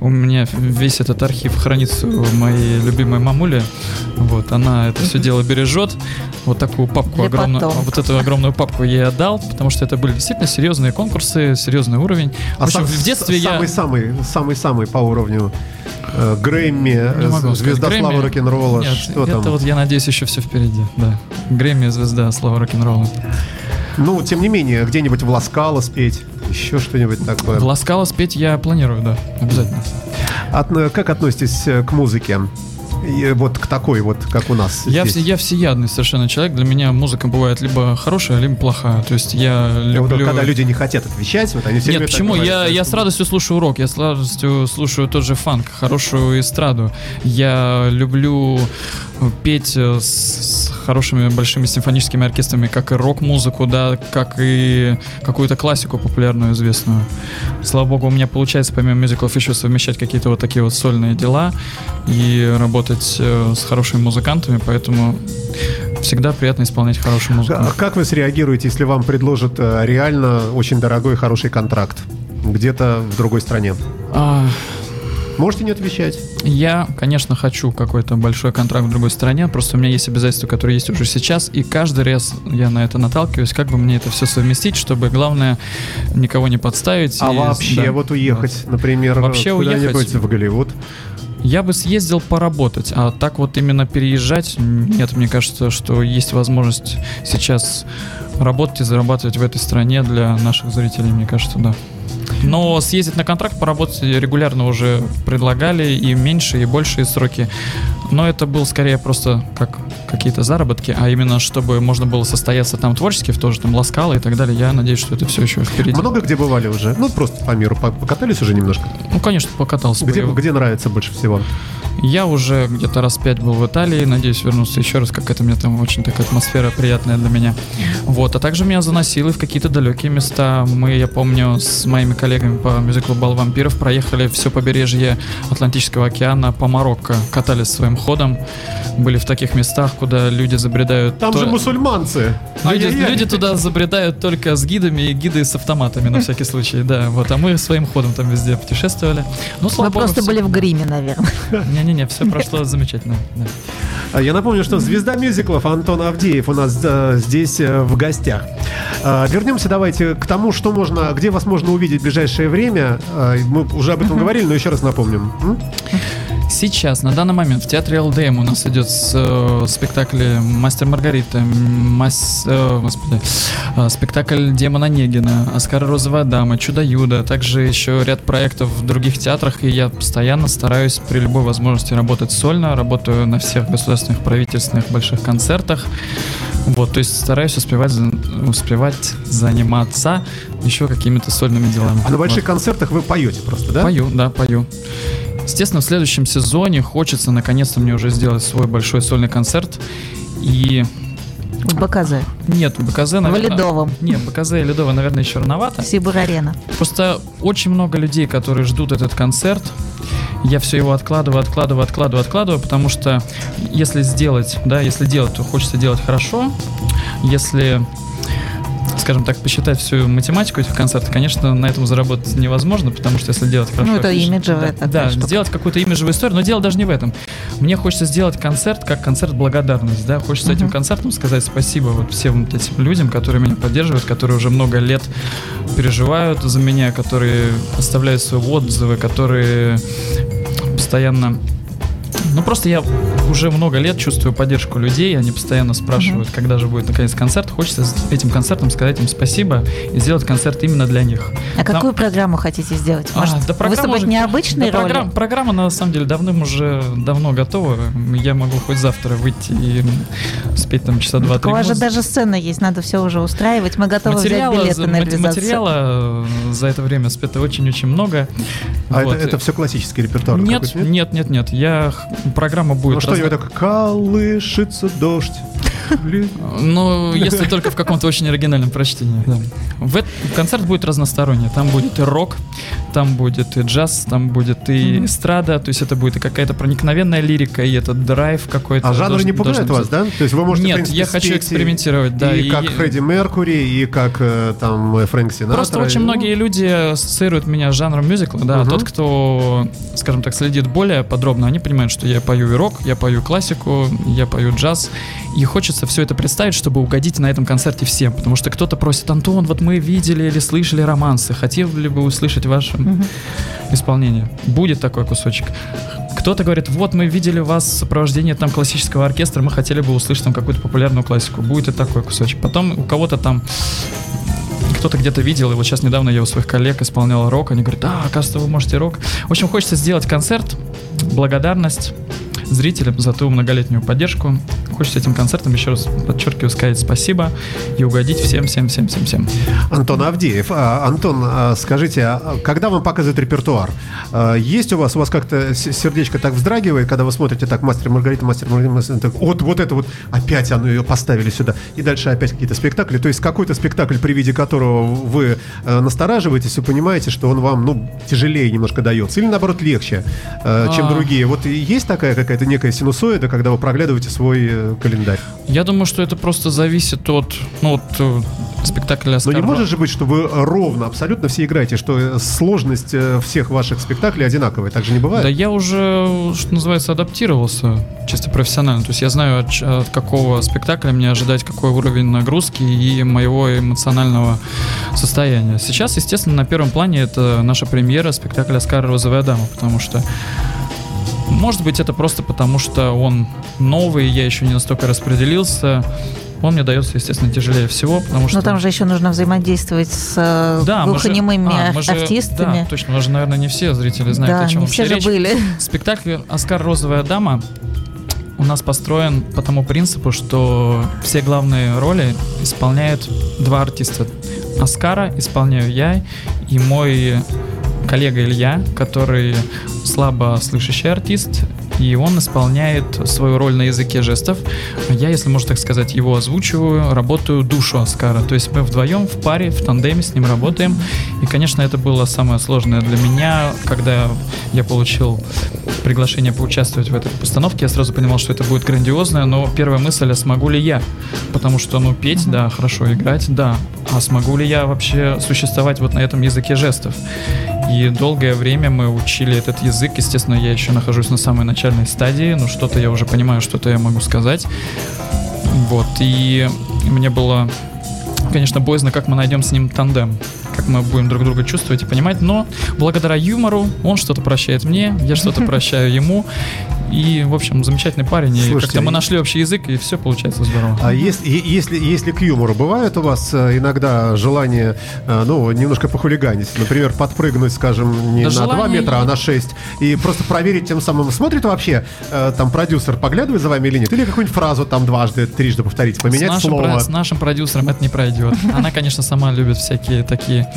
У меня весь этот архив хранится у моей любимой мамули. Вот, она это все дело бережет. Вот такую папку Для огромную, потом. вот эту огромную папку я ей отдал, потому что это были действительно серьезные конкурсы, серьезный уровень. А в, общем, сам, в детстве я... Самый-самый, самый-самый по уровню Грэмми, э, звезда Грэмми. славы рок-н-ролла, что это там? вот, я надеюсь, еще все впереди, да. Грэмми, звезда славы рок-н-ролла. Ну, тем не менее, где-нибудь в Ласкало спеть, еще что-нибудь такое. В Ласкало спеть я планирую, да, обязательно. От, как относитесь э, к музыке? И вот к такой вот, как у нас. Я, здесь. я всеядный совершенно человек. Для меня музыка бывает либо хорошая, либо плохая. То есть я люблю... Вот, когда люди не хотят отвечать, вот они все Нет, почему? Я, я с радостью слушаю рок, я с радостью слушаю тот же фанк, хорошую эстраду. Я люблю петь э, с, с хорошими большими симфоническими оркестрами, как и рок-музыку, да, как и какую-то классику популярную, известную. Слава богу, у меня получается помимо мюзиклов еще совмещать какие-то вот такие вот сольные дела и работать э, с хорошими музыкантами, поэтому всегда приятно исполнять хорошую музыку. А как вы среагируете, если вам предложат э, реально очень дорогой хороший контракт где-то в другой стране? А, Можете не отвечать. Я, конечно, хочу какой-то большой контракт в другой стране, просто у меня есть обязательства, которые есть уже сейчас, и каждый раз я на это наталкиваюсь, как бы мне это все совместить, чтобы, главное, никого не подставить. А и, вообще да, вот уехать, вот. например, вообще куда-нибудь в Голливуд? Я бы съездил поработать, а так вот именно переезжать, нет, мне кажется, что есть возможность сейчас работать и зарабатывать в этой стране для наших зрителей, мне кажется, да. Но съездить на контракт, поработать регулярно уже предлагали и меньше, и большие сроки. Но это был скорее просто как какие-то заработки, а именно чтобы можно было состояться там творчески, в тоже там Ласкало и так далее. Я надеюсь, что это все еще впереди. Много где бывали уже? Ну, просто по миру покатались уже немножко? Ну, конечно, покатался. Где, где нравится больше всего? Я уже где-то раз пять был в Италии, надеюсь вернуться еще раз, как это мне там очень такая атмосфера приятная для меня. Вот, а также меня заносило в какие-то далекие места. Мы, я помню, с моими коллегами по мюзиклу «Бал вампиров» проехали все побережье Атлантического океана по Марокко, катались своим ходом, были в таких местах, куда люди забредают... Там то... же мусульманцы! Люди, люди туда забредают только с гидами и гиды с автоматами, на всякий случай, да. Вот, а мы своим ходом там везде путешествовали. Ну, слава Вы просто были в гриме, наверное. Не-не-не, все прошло замечательно. А я напомню, что звезда мюзиклов Антон Авдеев у нас э, здесь э, в гостях. Э, вернемся давайте к тому, что можно, где вас можно увидеть в ближайшее время. Э, мы уже об этом говорили, но еще раз напомним. Сейчас, на данный момент, в театре ЛДМ у нас идет э, спектакль «Мастер Маргарита», мас, э, господи, э, спектакль «Демона Негина», «Оскар Розовая дама», «Чудо-Юдо», также еще ряд проектов в других театрах, и я постоянно стараюсь при любой возможности работать сольно, работаю на всех государственных правительственных больших концертах, вот, то есть стараюсь успевать, успевать заниматься еще какими-то сольными делами. А на больших вот. концертах вы поете просто, да? Пою, да, пою. Естественно, в следующем сезоне хочется наконец-то мне уже сделать свой большой сольный концерт. И в БКЗ? Нет, в БКЗ, наверное... В Ледовом? Нет, БКЗ и Ледово, наверное, еще рановато. Сибур-арена. Просто очень много людей, которые ждут этот концерт. Я все его откладываю, откладываю, откладываю, откладываю, потому что если сделать, да, если делать, то хочется делать хорошо. Если скажем так, посчитать всю математику этих концертов, конечно, на этом заработать невозможно, потому что если делать хорошо... Ну, это имиджевая да, да, штука. сделать какую-то имиджевую историю, но дело даже не в этом. Мне хочется сделать концерт как концерт благодарности, да, хочется uh-huh. этим концертом сказать спасибо вот всем вот этим людям, которые меня поддерживают, которые уже много лет переживают за меня, которые оставляют свои отзывы, которые постоянно ну, просто я уже много лет чувствую поддержку людей, они постоянно спрашивают, uh-huh. когда же будет наконец концерт. Хочется этим концертом сказать им спасибо и сделать концерт именно для них. А Нам... какую программу хотите сделать? А, Может, а, да программа выступать уже... необычной да, роли? Программа, программа, на самом деле, давным уже давно готова. Я могу хоть завтра выйти и спеть там часа два-три. У вас же даже сцена есть, надо все уже устраивать. Мы готовы материала, взять билеты на реализацию. Материала за это время спето очень-очень много. А вот. это, это все классический репертуар? Нет, нет, нет, нет. Я программа будет. Ну что, раз... так колышется дождь. Ну, если только в каком-то очень оригинальном прочтении. Да. В концерт будет разносторонний. Там будет и рок, там будет и джаз, там будет и эстрада. То есть это будет и какая-то проникновенная лирика, и этот драйв какой-то. А жанр не пугает вас, да? То есть вы можете, Нет, я хочу экспериментировать, да. И, как Фредди Меркури, и как э, там Фрэнк Синатра. Просто очень многие люди ассоциируют меня с жанром мюзикла, да. Тот, кто, скажем так, следит более подробно, они понимают, что я пою и рок, я пою классику, я пою джаз. И хочется все это представить, чтобы угодить на этом концерте всем. Потому что кто-то просит, Антон, вот мы видели или слышали романсы, хотели бы услышать ваше угу. исполнение. Будет такой кусочек. Кто-то говорит, вот мы видели вас в сопровождении там классического оркестра, мы хотели бы услышать там какую-то популярную классику. Будет и такой кусочек. Потом у кого-то там кто-то где-то видел, и вот сейчас недавно я у своих коллег исполнял рок, они говорят, а, оказывается, вы можете рок. В общем, хочется сделать концерт, благодарность, зрителям за ту многолетнюю поддержку. Хочется этим концертом еще раз подчеркиваю сказать спасибо и угодить всем, всем, всем, всем, всем. Антон Авдеев. А, Антон, а, скажите, а когда вам показывают репертуар? Есть у вас, у вас как-то сердечко так вздрагивает, когда вы смотрите так «Мастер Маргарита», «Мастер Маргарита», так, вот, вот это вот, опять оно ее поставили сюда, и дальше опять какие-то спектакли. То есть какой-то спектакль, при виде которого вы э, настораживаетесь, вы понимаете, что он вам, ну, тяжелее немножко дается, или наоборот легче, э, чем другие. Вот есть такая какая-то это некая синусоида, когда вы проглядываете свой э, календарь? Я думаю, что это просто зависит от, ну, от э, спектакля Но не может же быть, что вы ровно, абсолютно все играете, что э, сложность всех ваших спектаклей одинаковая. Так же не бывает? Да я уже, что называется, адаптировался чисто профессионально. То есть я знаю, от, от какого спектакля мне ожидать, какой уровень нагрузки и моего эмоционального состояния. Сейчас, естественно, на первом плане это наша премьера спектакля «Оскар Розовая дама», потому что может быть, это просто потому, что он новый, я еще не настолько распределился. Он мне дается, естественно, тяжелее всего, потому что... Но там же еще нужно взаимодействовать с э, да, глухонемыми а, же, артистами. Да, точно, мы же, наверное, не все зрители знают, да, о чем не все же речь. были. Спектакль «Оскар. Розовая дама» у нас построен по тому принципу, что все главные роли исполняют два артиста. Оскара исполняю я и мой коллега Илья, который слабо слышащий артист, и он исполняет свою роль на языке жестов. Я, если можно так сказать, его озвучиваю, работаю душу Оскара. То есть мы вдвоем в паре, в тандеме с ним работаем. И, конечно, это было самое сложное для меня, когда я получил приглашение поучаствовать в этой постановке, я сразу понимал, что это будет грандиозно, но первая мысль, а смогу ли я? Потому что, ну, петь, да, хорошо, играть, да. А смогу ли я вообще существовать вот на этом языке жестов? И долгое время мы учили этот язык. Естественно, я еще нахожусь на самой начальной стадии. Ну, что-то я уже понимаю, что-то я могу сказать. Вот. И мне было, конечно, боязно, как мы найдем с ним тандем как мы будем друг друга чувствовать и понимать, но благодаря юмору он что-то прощает мне, я что-то прощаю ему, и, в общем, замечательный парень. Слушайте, и как-то мы нашли общий язык, и все получается здорово. А если, если, если к юмору бывает у вас э, иногда желание, э, ну, немножко похулиганить, например, подпрыгнуть, скажем, не да на желание... 2 метра, а на 6, и просто проверить тем самым, смотрит вообще э, там продюсер, поглядывает за вами или нет, или какую-нибудь фразу там дважды, трижды повторить, поменять с нашим, слово. С нашим продюсером это не пройдет. Она, конечно, сама любит всякие такие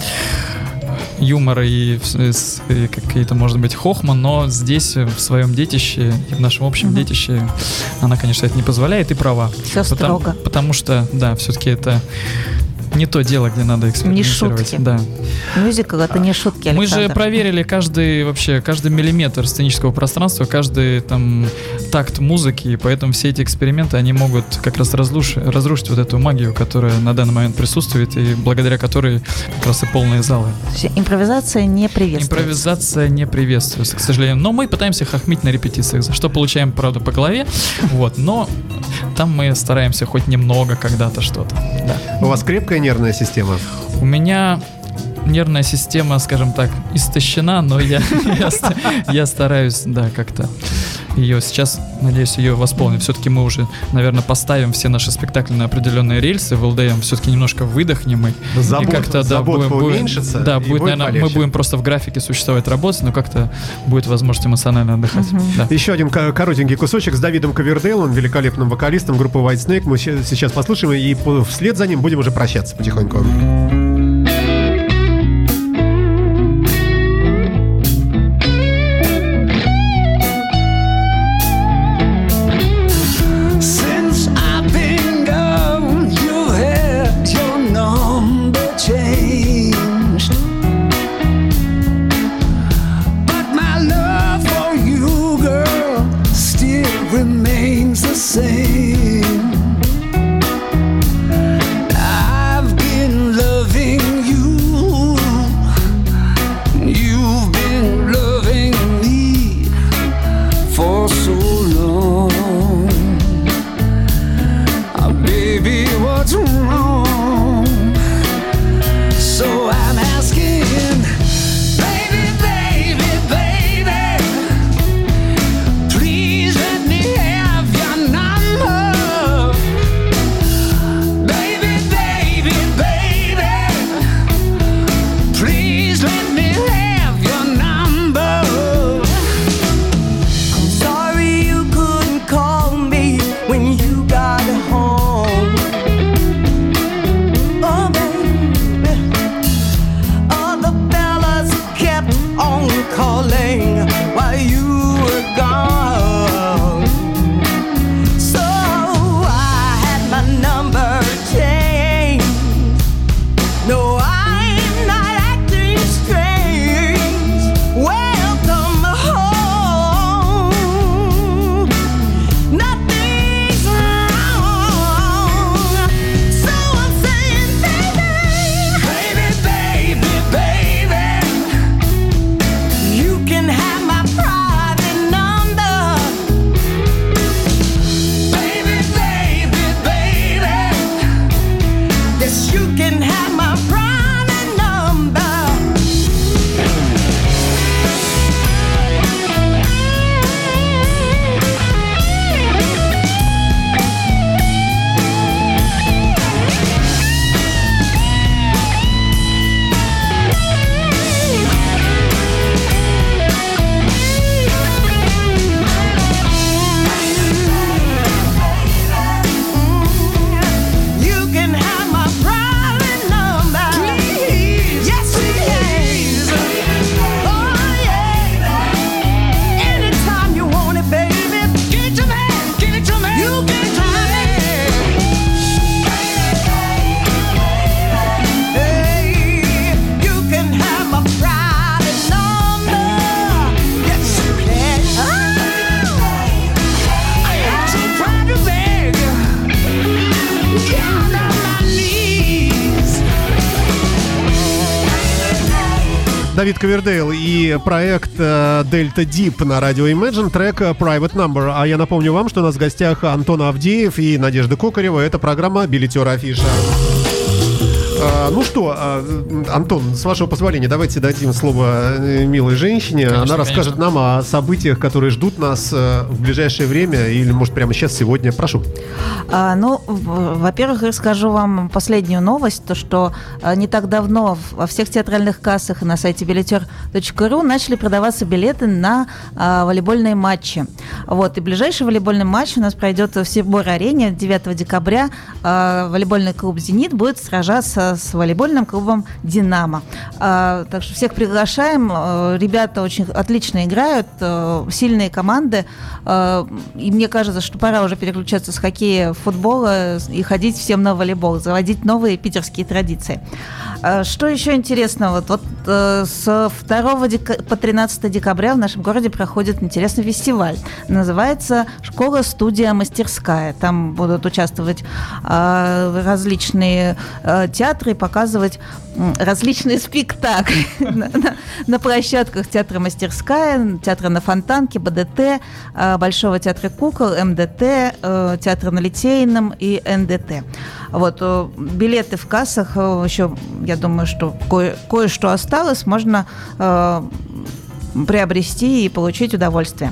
юмора и, и какие-то, может быть, хохма, но здесь, в своем детище, в нашем общем угу. детище, она, конечно, это не позволяет, и права. Все потому, строго. Потому что, да, все-таки это не то дело, где надо экспериментировать. Не шутки. Да. Мюзикл это не шутки, Александр. Мы же проверили каждый вообще, каждый миллиметр сценического пространства, каждый там такт музыки, и поэтому все эти эксперименты, они могут как раз разрушить, разрушить вот эту магию, которая на данный момент присутствует, и благодаря которой как раз и полные залы. Импровизация не приветствуется. Импровизация не приветствуется, к сожалению. Но мы пытаемся хохмить на репетициях, за что получаем, правда, по голове, вот, но там мы стараемся хоть немного когда-то что-то. Да. У вас крепкая нервная система? У меня нервная система, скажем так, истощена, но я, я, стараюсь, да, как-то ее сейчас, надеюсь, ее восполним. Все-таки мы уже, наверное, поставим все наши спектакли на определенные рельсы в ЛДМ, все-таки немножко выдохнем и, забот, и как-то да, будем, будем, да, будет, будет наверное, полегче. мы будем просто в графике существовать, работать, но как-то будет возможность эмоционально отдыхать. Угу. Да. Еще один коротенький кусочек с Давидом Ковердейлом, великолепным вокалистом группы White Snake. Мы сейчас послушаем и вслед за ним будем уже прощаться потихоньку. Давид Ковердейл и проект э, Delta Deep на радио Imagine, трек э, Private Number. А я напомню вам, что у нас в гостях Антон Авдеев и Надежда Кокарева. Это программа «Билетер Афиша». А, ну что, а, Антон, с вашего позволения, давайте дадим слово э, милой женщине. Конечно, Она расскажет конечно. нам о событиях, которые ждут нас э, в ближайшее время или, может, прямо сейчас, сегодня. Прошу. А, ну, во-первых, расскажу вам последнюю новость, то что а, не так давно во всех театральных кассах и на сайте билетер.ру начали продаваться билеты на а, волейбольные матчи. Вот, и ближайший волейбольный матч у нас пройдет в Сибор-арене 9 декабря. А, волейбольный клуб «Зенит» будет сражаться с волейбольным клубом «Динамо». А, так что всех приглашаем. А, Ребята очень отлично играют, а, сильные команды. И мне кажется, что пора уже переключаться с хоккея в футбол и ходить всем на волейбол, заводить новые питерские традиции. Что еще интересного? Вот, э, с 2 дека- по 13 декабря в нашем городе проходит интересный фестиваль. Называется «Школа-студия мастерская». Там будут участвовать различные э, театры и показывать различные спектакли на, площадках театра «Мастерская», театра на Фонтанке, БДТ, э, Большого театра кукол, МДТ, э, театра на Литейном и НДТ. Вот, э, билеты в кассах еще, я думаю, что кое- кое-что осталось, можно приобрести и получить удовольствие.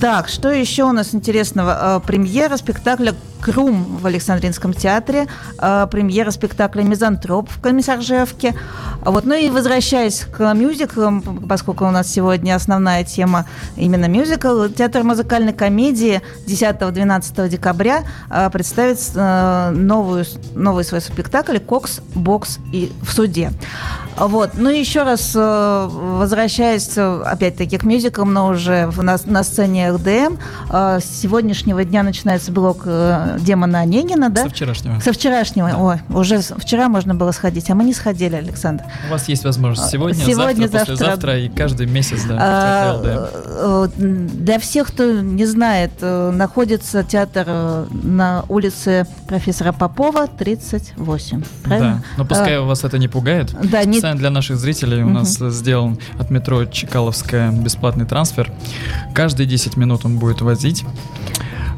Так, что еще у нас интересного? Премьера спектакля «Крум» в Александринском театре, э, премьера спектакля «Мизантроп» в Комиссаржевке. Вот. Ну и возвращаясь к мюзиклам, поскольку у нас сегодня основная тема именно мюзикл, театр музыкальной комедии 10-12 декабря э, представит э, новую, новый свой спектакль «Кокс, бокс и в суде». Вот. Ну и еще раз возвращаясь опять-таки к мюзиклам, но уже на, на сцене РДМ, с сегодняшнего дня начинается блок Демона Онегина, да? Со вчерашнего. Со вчерашнего. Ой, уже вчера можно было сходить, а мы не сходили, Александр. У вас есть возможность сегодня, Сегодня, завтра, завтра. послезавтра и каждый месяц, да. А, э, Для всех, кто не знает, э, находится театр э, на улице профессора Попова, 38. Правильно? Да, но пускай А, вас это не пугает. Да, не- Специально для наших зрителей у Мгм. нас сделан от метро Чекаловская бесплатный трансфер. Каждые 10 минут он будет возить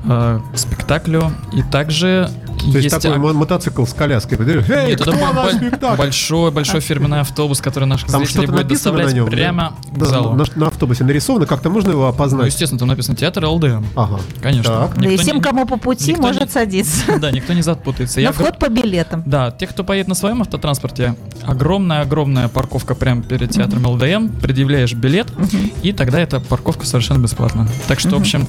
э, к спектаклю. И также То есть такой ак- мо- мотоцикл с коляской. Эй, Нет, это кто спектакль? большой, большой фирменный автобус, который наших Там зрителей будет написано на доставлять нем? да? прямо к Да, залу. На, на автобусе нарисовано, как-то можно его Ну, опознать? естественно, там написано театр ЛД. Ага. Конечно. Так. Да и всем, не- кому по пути, никто может не- садиться. Да, никто не запутается. На вход по билетам. Да, те, кто поедет на своем автотранспорте, огромная-огромная парковка прямо перед театром ЛДМ, предъявляешь билет, и тогда эта парковка совершенно бесплатна. Так что, в общем,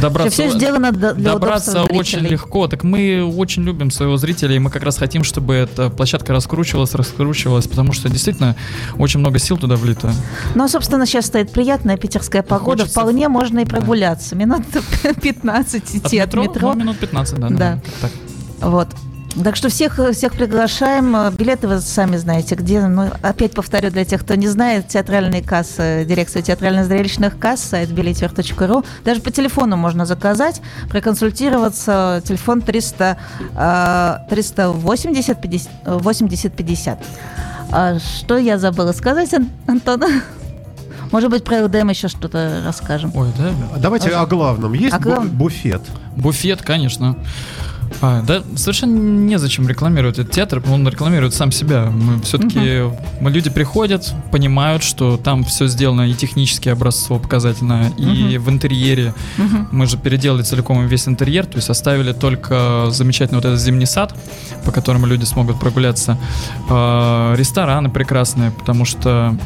добраться, Все сделано для добраться очень зрителей. легко. Так мы очень любим своего зрителя, и мы как раз хотим, чтобы эта площадка раскручивалась, раскручивалась, потому что действительно очень много сил туда влито. Ну, а, собственно, сейчас стоит приятная питерская погода. Хочется- Вполне можно и прогуляться. Минут 15 идти от метро. Ну, минут 15, да. Да. так. Вот. Так что всех, всех приглашаем. Билеты вы сами знаете где. Ну, опять повторю для тех, кто не знает, театральные кассы, дирекция театрально-зрелищных касс, сайт билетер.ру. Даже по телефону можно заказать, проконсультироваться. Телефон 300, э, 380 50, 80 50. А что я забыла сказать, Ан- Антон? Может быть, про ЛДМ еще что-то расскажем. Ой, да. Давайте о главном. Есть О главном. буфет? Буфет, конечно. А, да, совершенно незачем рекламировать этот театр, он рекламирует сам себя. Мы все-таки мы люди приходят, понимают, что там все сделано и технически образцово показательно, и в интерьере. Мы же переделали целиком весь интерьер, то есть оставили только замечательный вот этот зимний сад, по которому люди смогут прогуляться. А, Рестораны прекрасные, потому что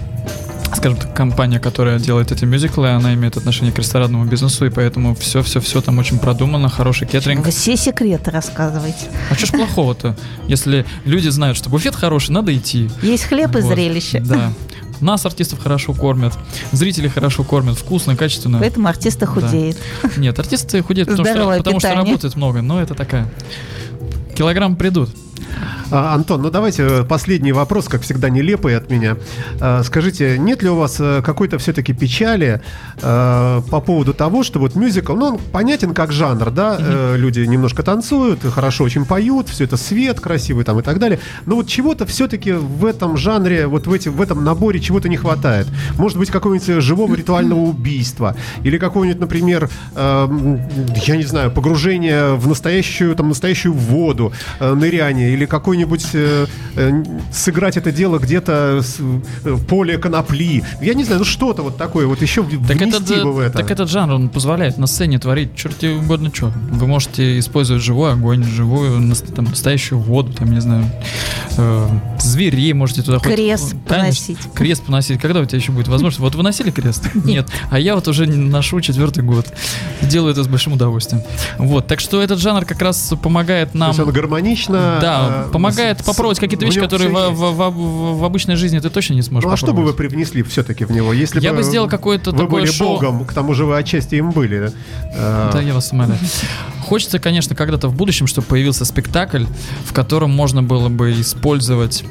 скажем так, компания, которая делает эти мюзиклы, она имеет отношение к ресторанному бизнесу, и поэтому все-все-все там очень продумано, хороший кеттеринг. Вы все секреты рассказываете. А что ж плохого-то? Если люди знают, что буфет хороший, надо идти. Есть хлеб и Вот, зрелище. Да. Нас, артистов, хорошо кормят, зрители хорошо кормят, вкусно, качественно. Поэтому артисты худеют. Нет, артисты худеют, потому, что, потому что работают много, но это такая... Килограмм придут. А, Антон, ну давайте э, последний вопрос, как всегда, нелепый от меня. А, Скажите, нет ли у вас э, какой-то все-таки печали э, по поводу того, что вот мюзикл, ну, он понятен как жанр, да, э, люди немножко танцуют, хорошо очень поют, все это свет красивый там и так далее, но вот чего-то все-таки в этом жанре, вот в, эти, в этом наборе чего-то не хватает. Может быть, какого-нибудь живого ритуального убийства, или какого-нибудь, например, я не знаю, погружение в настоящую, там, настоящую воду, ныряние, или какой-нибудь э, э, сыграть это дело где-то с, э, в поле конопли. Я не знаю, ну что-то вот такое вот еще Так, внести этот, бы в это. так этот жанр, он позволяет на сцене творить черти угодно что. Вы можете использовать живой огонь, живую, нас- там, настоящую воду, там, не знаю, э, зверей можете туда хоть- Крест Конечно, поносить. Крест поносить. Когда у тебя еще будет возможность? Вот вы носили крест? Нет. А я вот уже ношу четвертый год. Делаю это с большим удовольствием. Вот. Так что этот жанр как раз помогает То нам... есть он гармонично... Да, э, помогает попробовать какие-то вещи, которые в, в- в- в- обычной жизни ты точно не сможешь Ну а что бы вы привнесли все-таки в него, если Я бы бы сделал какое-то вы такое были шоу. богом, к тому же вы отчасти им были. Да, я вас умоляю. Хочется, конечно, когда-то в будущем, чтобы появился спектакль, в котором можно было бы использовать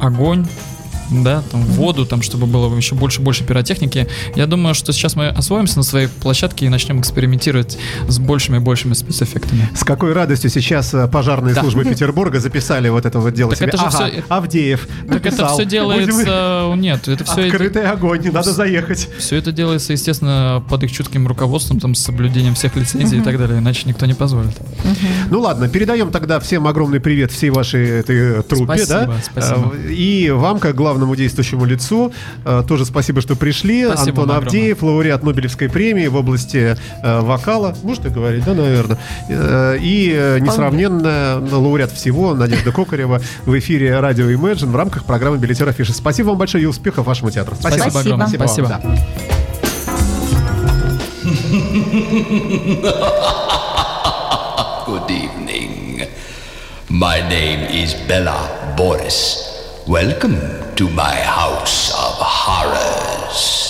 огонь, да, там воду, там, чтобы было еще больше больше пиротехники. Я думаю, что сейчас мы освоимся на своей площадке и начнем экспериментировать с большими и большими спецэффектами. С какой радостью сейчас э, пожарные Да. службы Петербурга записали вот это вот дело Так себе. это же Ага, всё- Авдеев Так это написал. все делается... Нет, это все... Открытый огонь, не надо заехать. Все это делается, естественно, под их чутким руководством, там, с соблюдением всех лицензий и так далее, иначе никто не позволит. Ну ладно, передаем тогда всем огромный привет всей вашей этой труппе, Спасибо, да? спасибо. Э, И вам, как главному действующему лицу, э, тоже спасибо, что пришли. Спасибо Антон огромное. Авдеев, лауреат Нобелевской премии в области э, вокала. Можно говорить, да, наверное. Э, И несравненная лауреат всего Надежда Кокарева в эфире радио Imagine в рамках программы «Билетер Афиши». Спасибо вам большое и успехов вашему театру. Спасибо, Спасибо. огромное. вам, Спасибо. да. Good evening. My name is Bella Boris. Welcome to my house of horrors.